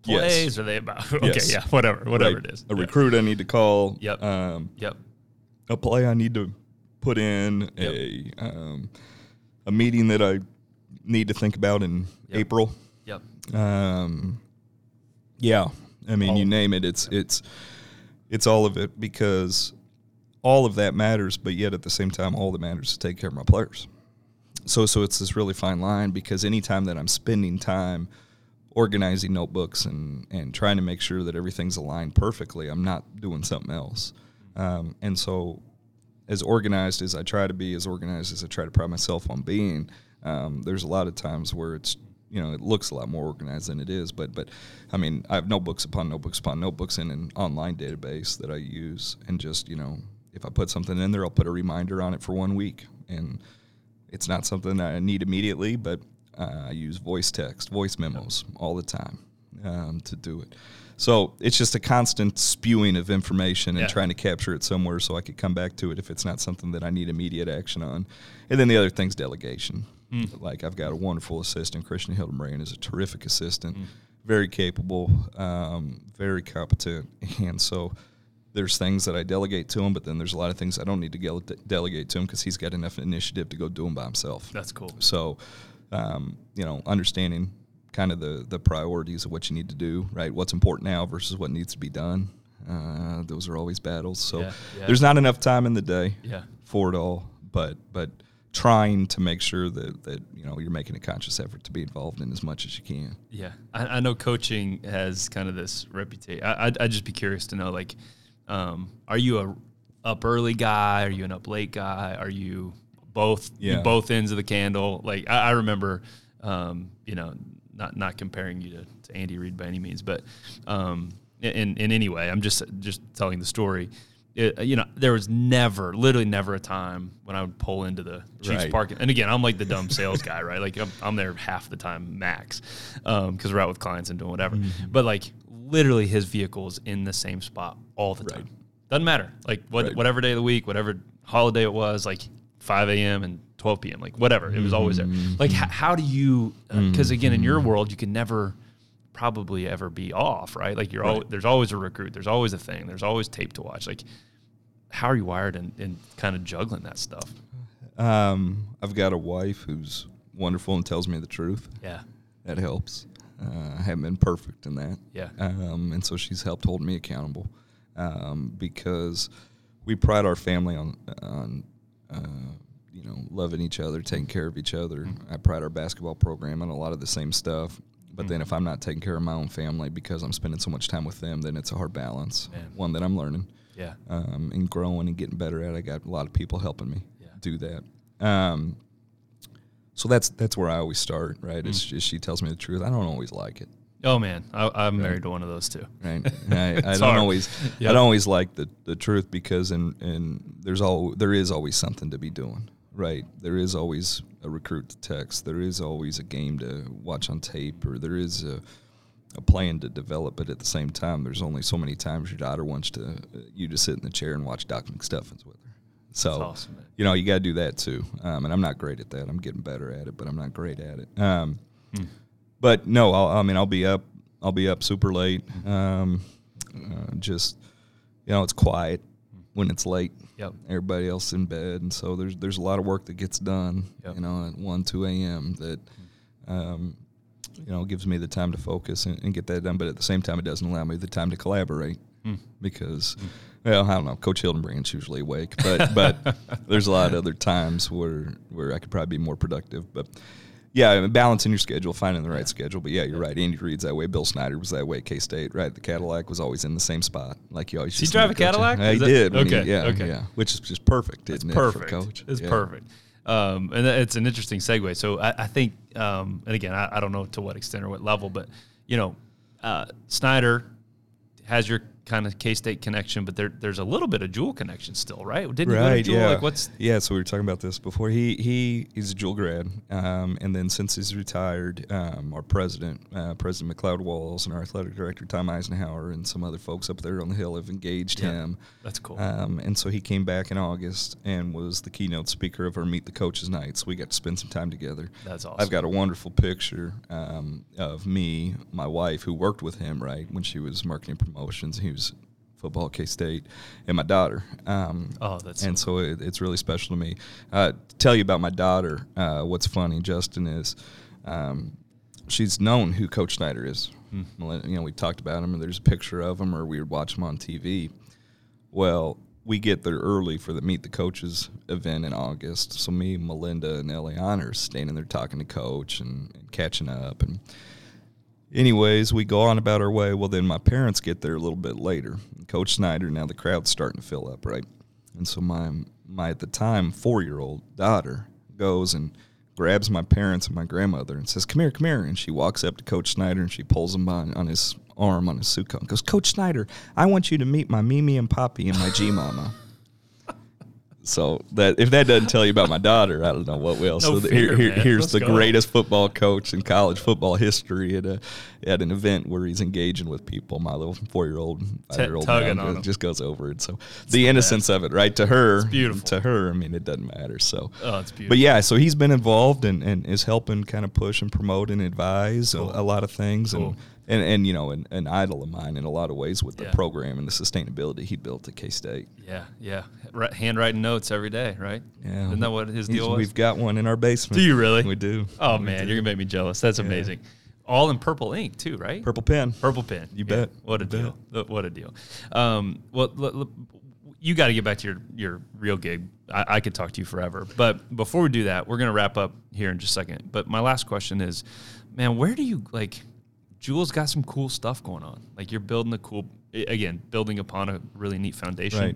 Yes. Plays? Are they about? <laughs> Okay, Yes. yeah, whatever, whatever right, it is. a Yeah. recruit I need to call. Yep. Um, Yep. a play I need to put in, Yep. a um, a meeting that I need to think about in Yep. April. Yep. Um, yeah, I mean, All you name it. It's it's it's all of it because all of that matters, but yet at the same time, all that matters is to take care of my players. So so it's this really fine line because anytime that I'm spending time organizing notebooks and and trying to make sure that everything's aligned perfectly, I'm not doing something else. Um, and so as organized as I try to be, as organized as I try to pride myself on being, um, there's a lot of times where it's you know it looks a lot more organized than it is. But but I mean I have notebooks upon notebooks upon notebooks in an online database that I use, and just you know if I put something in there, I'll put a reminder on it for one week, and it's not something I need immediately, but uh, I use voice text, voice memos all the time um, to do it. So it's just a constant spewing of information and Yeah. trying to capture it somewhere so I could come back to it if it's not something that I need immediate action on. And then the other thing's delegation. Like I've got a wonderful assistant, Christian Hildenbrand is a terrific assistant, very capable, um, very competent, <laughs> and so there's things that I delegate to him, but then there's a lot of things I don't need to delegate to him because he's got enough initiative to go do them by himself. That's cool. So, um, you know, understanding kind of the the priorities of what you need to do, right? What's important now versus what needs to be done. Uh, those are always battles. So Yeah, yeah. there's not enough time in the day Yeah. for it all, but but trying to make sure that that you know you're making a conscious effort to be involved in as much as you can. Yeah, I, I know coaching has kind of this reputation. I, I'd, I'd just be curious to know, like, um, are you a up early guy? Are you an up late guy? Are you both? Yeah. both ends of the candle. Like I, I remember, um, you know, not not comparing you to, to Andy Reid by any means, but um, in in any way, I'm just just telling the story. It, you know, there was never, literally never a time when I would pull into the Chiefs Right. parking. And again, I'm like the dumb sales guy, right? Like I'm, I'm there half the time max because we're out with clients and doing whatever. Mm-hmm. But like literally, his vehicle is in the same spot all the time. Doesn't matter. Like what, Right. whatever day of the week, whatever holiday it was, like 5 a.m. and 12 p.m. Like whatever, it was always there. Mm-hmm. Like h- how do you? Because again, in your world, you can never probably ever be off, right? Like you're al- there's always a recruit, there's always a thing, there's always tape to watch. Like how are you wired and, in kind of juggling that stuff? Um, I've got a wife who's wonderful and tells me the truth. Yeah, That helps. Uh, I haven't been perfect in that. Yeah. Um, and so she's helped hold me accountable um, because we pride our family on on uh, you know loving each other, taking care of each other. Mm-hmm. I pride our basketball program on a lot of the same stuff. But then if I'm not taking care of my own family because I'm spending so much time with them, then it's a hard balance. Man. One that I'm learning yeah, um, and growing and getting better at. I got a lot of people helping me Yeah. do that. Um, so that's that's where I always start. Right? Mm. It's just she tells me the truth. I don't always like it. Oh man, I, I'm married to one of those too. Right? <laughs> I, I don't hard. always. I don't always like the, the truth because and and there's all there is always something to be doing. Right? There is always a recruit to text. There is always a game to watch on tape, or there is a a plan to develop. But at the same time, there's only so many times your daughter wants to uh, you to sit in the chair and watch Doc McStuffins with her. So awesome, you know, you got to do that too. Um, and I'm not great at that. I'm getting better at it, but I'm not great at it. Um, But no, I'll, I mean, I'll be up. I'll be up super late. Um, uh, just you know, it's quiet when it's late. Yep. Everybody else in bed, and so there's there's a lot of work that gets done. Yep. You know, at one two a.m. that. Um, you know, gives me the time to focus and, and get that done, but at the same time, it doesn't allow me the time to collaborate because, well, I don't know. Coach Hildenbrand's usually awake, but but <laughs> there's a lot of other times where where I could probably be more productive. But Yeah, balancing your schedule, finding the right schedule. But yeah, you're right. Andy Reid's that way. Bill Snyder was that way. K State, right? The Cadillac was always in the same spot. Like you always. Did he drive a Cadillac? Yeah, he that- did. when he- okay, yeah. okay. Yeah. Which is just perfect, isn't perfect. it, for coach? It's Yeah. perfect. Um, and it's an interesting segue. So I, I think, um, and again, I, I don't know to what extent or what level, but you know, uh, Snyder has your kind of K State connection, but there, there's a little bit of Jewell connection still, right? Didn't Right. Jewell? Yeah. Like what's yeah. So we were talking about this before. He he he's a Jewell grad, um, and then since he's retired, um, our president, uh, President MacLeod Walls, and our athletic director Tom Eisenhower, and some other folks up there on the hill have engaged Yeah. him. that's cool. Um, and so he came back in August and was the keynote speaker of our Meet the Coaches nights. We got to spend some time together. That's awesome. I've got a wonderful picture um, of me, my wife, who worked with him right when she was marketing promotions. He was football K State, and my daughter. Um, Oh, that's and so it, it's really special to me. Uh, to tell you about my daughter, uh, what's funny, Justin, is um, she's known who Coach Snyder is. Hmm. You know, we talked about him, and there's a picture of him, or we would watch him on TV. Well, we get there early for the Meet the Coaches event in August. So me, Melinda, and Eliana are standing there talking to Coach and, and catching up. And anyways, we go on about our way. Well, then my parents get there a little bit later. Coach Snyder, now the crowd's starting to fill up, right? And so my my at the time four year old daughter goes and grabs my parents and my grandmother and says, "Come here, come here." And she walks up to Coach Snyder and she pulls him on, on his arm on his suit coat and goes, "Coach Snyder, I want you to meet my Mimi and Poppy and my G Mama." So that if that doesn't tell you about my daughter, I don't know what will. No so fear, here, here- here's Let's the go. greatest football coach in college football history at a at an event where he's engaging with people. My little four year old, five year old 'em. just goes over it. So the innocence of it, right to her, beautiful. To her, I mean, it doesn't matter. So, Oh, it's beautiful. but yeah, so he's been involved and, and is helping kind of push and promote and advise a, a lot of things Cool. and. And, and you know an, an idol of mine in a lot of ways with the Yeah. program and the sustainability he built at K State. yeah, yeah. Ri- handwriting notes every day, right? Yeah, Isn't that what his deal was? We've got one in our basement. Do you really? We do. Oh We man, do. you're gonna make me jealous. That's amazing. All in purple ink too, right? purple pen. Purple pen. You bet. What a You deal. Look, What a deal. Um, well, look, look, you got to get back to your, your real gig. I, I could talk to you forever. But before we do that, we're going to wrap up here in just a second. But my last question is, man, where do you like? Jewell's got some cool stuff going on. Like you're building a cool, again, building upon a really neat foundation.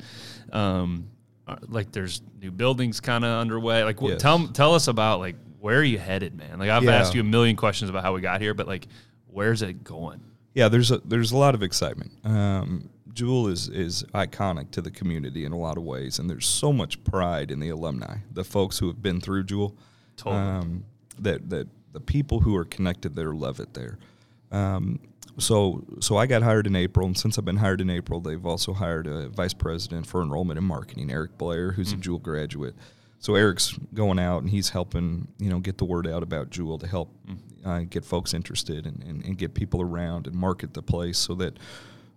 Right. Um, uh, like there's new buildings kind of underway. Like, Yes. tell tell us about like where are you headed, man? Like I've Yeah. asked you a million questions about how we got here, but like, where's it going? Yeah, there's a there's a lot of excitement. Um, Jewell is is iconic to the community in a lot of ways, and there's so much pride in the alumni, the folks who have been through Jewell. Totally. Um, that that the people who are connected there love it there. Um, so so I got hired in April, and since I've been hired in April, they've also hired a vice president for enrollment and marketing, Eric Blair, who's a Jewell graduate. So Eric's going out and he's helping you know get the word out about Jewell to help uh, get folks interested and, and, and get people around and market the place so that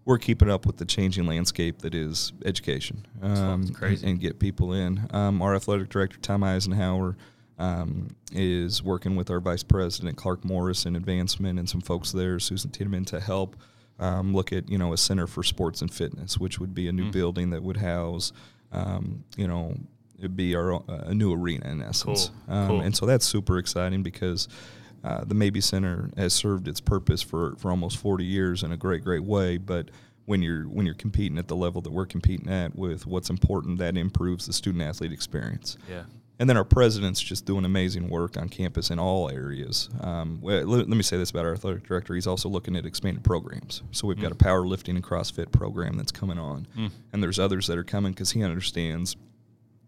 we're keeping up with the changing landscape that is education um, crazy. And, and get people in. Um, our athletic director Tom Eisenhower um, is working with our vice president Clark Morris in advancement and some folks there, Susan Tiedemann, to help um, look at you know a center for sports and fitness, which would be a new building that would house um, you know it'd be our own- a new arena in essence. Cool, Um, cool. And so that's super exciting because. Uh, the Mabee Center has served its purpose for, for almost 40 years in a great, great way. But when you're when you're competing at the level that we're competing at with what's important, that improves the student athlete experience. Yeah. And then our president's just doing amazing work on campus in all areas. Um, let, let me say this about our athletic director. He's also looking at expanded programs. So we've got a mm. powerlifting and CrossFit program that's coming on. Mm. And there's others that are coming because he understands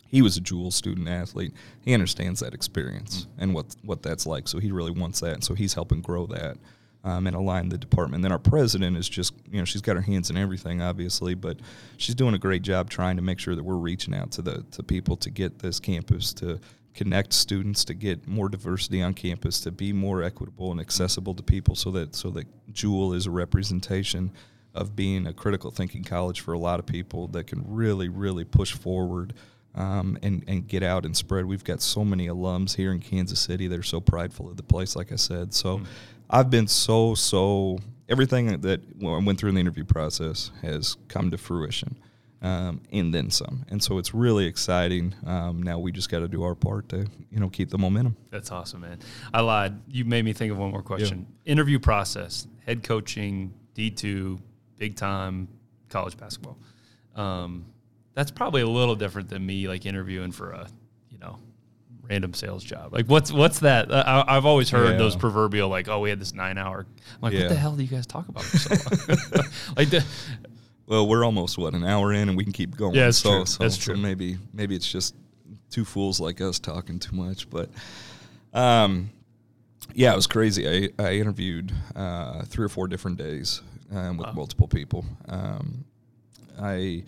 he was a Jewell student athlete. He understands that experience mm. and what what that's like. So he really wants that. And so he's helping grow that um, and align the department. Then our president is just you know she's got her hands in everything, obviously, but she's doing a great job trying to make sure that we're reaching out to the to people to get this campus to connect students to get more diversity on campus to be more equitable and accessible to people so that so that Jewell is a representation of being a critical thinking college for a lot of people that can really really push forward um, and and get out and spread. We've got so many alums here in Kansas City that are so prideful of the place. Like I said, so I've been so so everything that I went through in the interview process has come to fruition. um, and then some. And so it's really exciting. Um, now we just got to do our part to you know keep the momentum. That's awesome, man. I lied. You made me think of one more question. Interview process, head coaching, D two, big time college basketball. Um, that's probably a little different than me like interviewing for a you know random sales job. Like what's what's that? Uh, I, I've always heard Yeah. those proverbial like, oh, we had this nine hour. I'm like, Yeah. what the hell do you guys talk about so <laughs> like the, <laughs> Well, we're almost what an hour in, and we can keep going. Yeah, that's so, true. So, That's so true. maybe maybe it's just two fools like us talking too much. But um, yeah, it was crazy. I I interviewed uh, three or four different days um, with Wow. multiple people. Um, I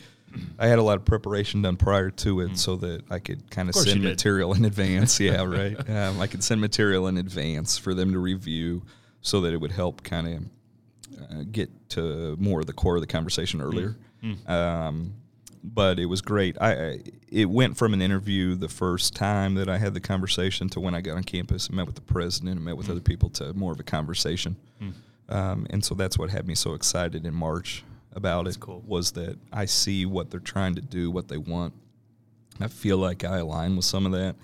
I had a lot of preparation done prior to it, so that I could kind of send material in advance. <laughs> yeah, right. Um, I could send material in advance for them to review, so that it would help kind of uh, get to more of the core of the conversation earlier. Um, but it was great. I, I it went from an interview the first time that I had the conversation to when I got on campus and met with the president and met with other people to more of a conversation. Um, and so that's what had me so excited in March about That's it cool. was that I see what they're trying to do, what they want. I feel like I align with some of that.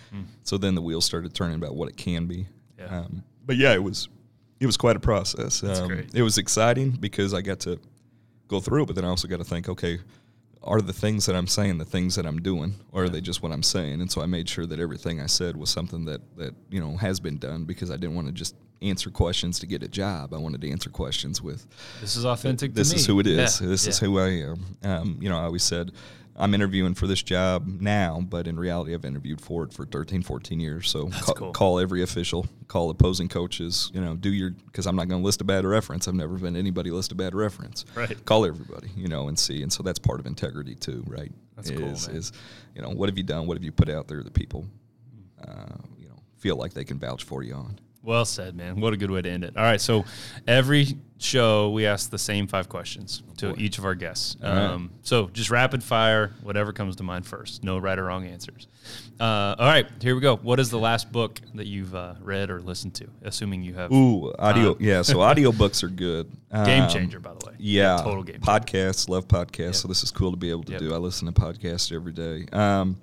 So then the wheels started turning about what it can be. Yeah. Um, but yeah, it was it was quite a process. Um. It was exciting because I got to go through it, but then I also got to think, okay, are the things that I'm saying the things that I'm doing, or are they just what I'm saying? And so I made sure that everything I said was something that that you know has been done because I didn't want to just answer questions to get a job. I wanted to answer questions with this is authentic. this is me. who it is. Yeah, This is who I am. Um, you know, I always said I'm interviewing for this job now, but in reality, I've interviewed for it for 13, 14 years. So ca- cool. call every official, call opposing coaches. You know, do your because I'm not going to list a bad reference. I've never been anybody list a bad reference. Right. Call everybody. You know, and see. And so that's part of integrity too, right? That's is, cool, man. Is you know what have you done? What have you put out there that people, uh, you know, feel like they can vouch for you on? Well said, man. What a good way to end it. All right, so every show we ask the same five questions to boy. each of our guests. Right. Um, so just rapid fire, whatever comes to mind first. No right or wrong answers. Uh, all right, here we go. What is the last book that you've uh, read or listened to? Assuming you have Ooh, audio. Uh, yeah, so <laughs> audio books are good. game Um, changer, by the way. Yeah, total game. changer. Podcasts, love podcasts. Yep. So this is cool to be able to Yep. do. I listen to podcasts every day. Um,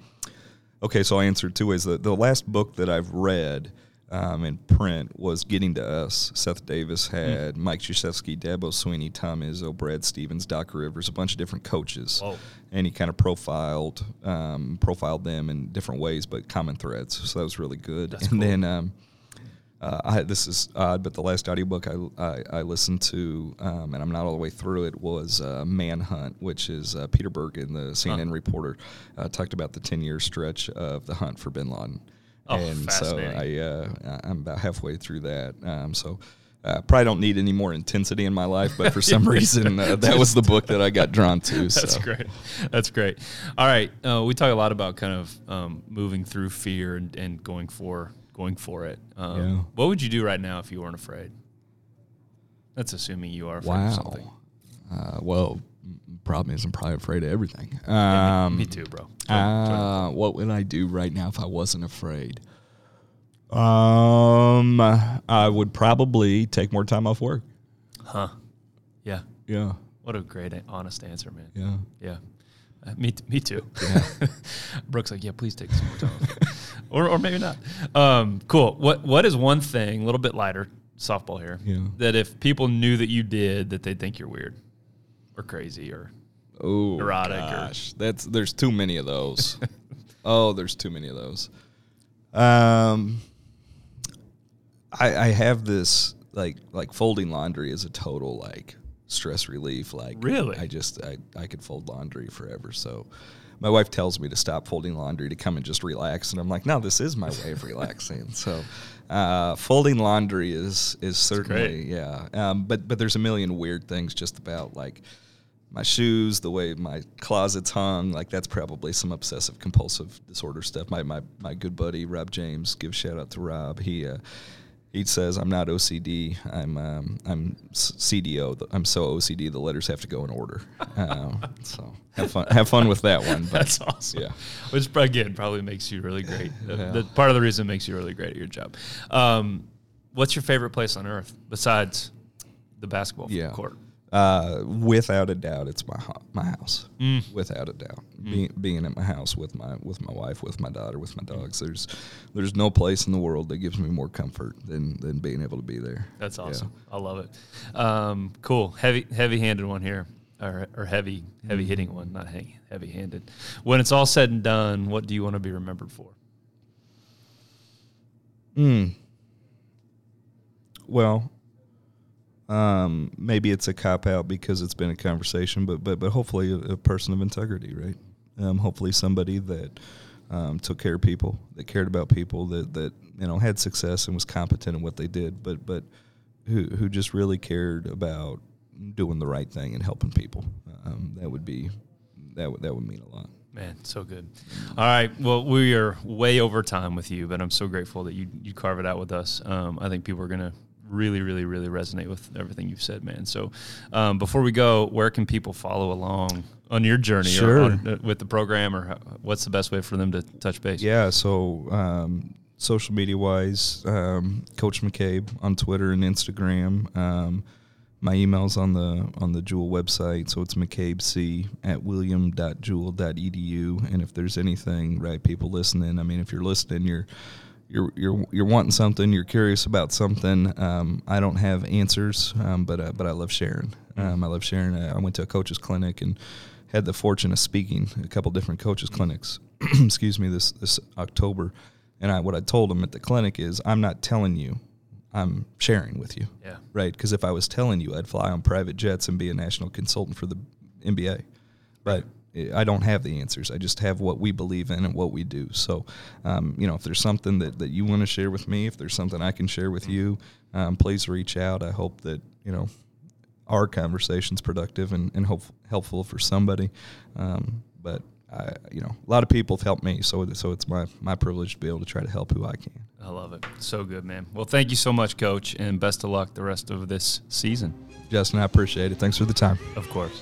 okay, so I answered two ways. The, the last book that I've read um, in print was Getting to Us. Seth Davis Hmm. had Mike Krzyzewski, Dabo Swinney, Tom Izzo, Brad Stevens, Doc Rivers, a bunch of different coaches. Whoa. And he kind of profiled um, profiled them in different ways, but common threads. So that was really good. That's and cool. then um, uh, I, this is odd, but the last audiobook I, I, I listened to, um, and I'm not all the way through it, was uh, Manhunt, which is uh, Peter and the CNN reporter, uh, talked about the 10 year stretch of the hunt for bin Laden. Oh, and so. I, uh, I'm about halfway through that. Um, so uh, probably don't need any more intensity in my life, but for some <laughs> reason, uh, that was the book that I got drawn to. <laughs> That's so. great. That's great. All right, uh, we talk a lot about kind of um, moving through fear and, and going for going for it. Um, Yeah. What would you do right now if you weren't afraid? That's assuming you are afraid of Wow. something. Uh, well, problem is I'm probably afraid of everything. Yeah, Um, me, me too, bro. Uh, what would I do right now if I wasn't afraid? Um, I would probably take more time off work. huh? Yeah. Yeah, What a great, honest answer, man. yeah. Yeah. Uh, me, t- me too. Yeah. <laughs> Brooks like, yeah, please take some more time, <laughs> or or maybe not. Um, cool. What what is one thing, a little bit lighter, softball here, Yeah. that if people knew that you did, that they'd think you're weird, or crazy, or Oh, Neurotic or- gosh, that's there's too many of those. <laughs> oh, there's too many of those. Um, I I have this like like folding laundry is a total like stress relief. Like Really? I just I I could fold laundry forever. So. My wife tells me to stop folding laundry to come and just relax, and I'm like, no, this is my way of relaxing. <laughs> So, uh, folding laundry is is certainly yeah. Um, but but there's a million weird things just about like my shoes, the way my closet's hung, like that's probably some obsessive compulsive disorder stuff. My my my good buddy Rob James, give a shout out to Rob. He uh, he says I'm not OCD. I'm um, I'm CDO. I'm so OCD the letters have to go in order. Um, <laughs> so have fun have fun with that one. <laughs> But that's awesome. yeah. Which again probably makes you really great. The- Yeah. the- part of the reason it makes you really great at your job. Um, what's your favorite place on earth besides the basketball Yeah. court? Uh, without a doubt, it's my ho- my house. Mm. Without a doubt, being being at my house with my with my wife, with my daughter, with my dogs. There's there's no place in the world that gives me more comfort than than being able to be there. That's Yeah. awesome. I love it. Um, cool. Heavy heavy handed one here. Or, or heavy heavy hitting one, not heavy handed. When it's all said and done, what do you want to be remembered for? Mm. Well, um, maybe it's a cop out because it's been a conversation, but but but hopefully a, a person of integrity, right? Um, hopefully somebody that um, took care of people, that cared about people, that that you know had success and was competent in what they did, but but who who just really cared about doing the right thing and helping people. Um, that would be that would that would mean a lot. Man, so good. All right. Well, we are way over time with you, but I'm so grateful that you you carve it out with us. Um, I think people are gonna really, really, really resonate with everything you've said, man. So, um, before we go, where can people follow along on your journey or Sure. on, uh, with the program, or how, what's the best way for them to touch base? Yeah, so um, social media wise, um, Coach McCabe on Twitter and Instagram. Um, my email's on the on the Jewell website, so it's McCabeC at william.jewell.edu. And if there's anything, right, people listening, I mean, if you're listening, you're you're you're you're wanting something, you're curious about something. Um, I don't have answers, um, but uh, but I love sharing. Um, I love sharing. I I went to a coach's clinic and had the fortune of speaking a couple different coaches clinics. <clears throat> excuse me, this this October, and I what I told them at the clinic is I'm not telling you, I'm sharing with you, Yeah. right? Because if I was telling you, I'd fly on private jets and be a national consultant for the NBA, but I don't have the answers. I just have what we believe in and what we do. So, um, you know, if there's something that, that you want to share with me, if there's something I can share with you, um, please reach out. I hope that, you know, our conversation's productive and, and hope, helpful for somebody. Um, but, I, you know, a lot of people have helped me. So, so it's my, my privilege to be able to try to help who I can. I love it. So good, man. Well, thank you so much, Coach, and best of luck the rest of this season. Justin, I appreciate it. Thanks for the time. Of course.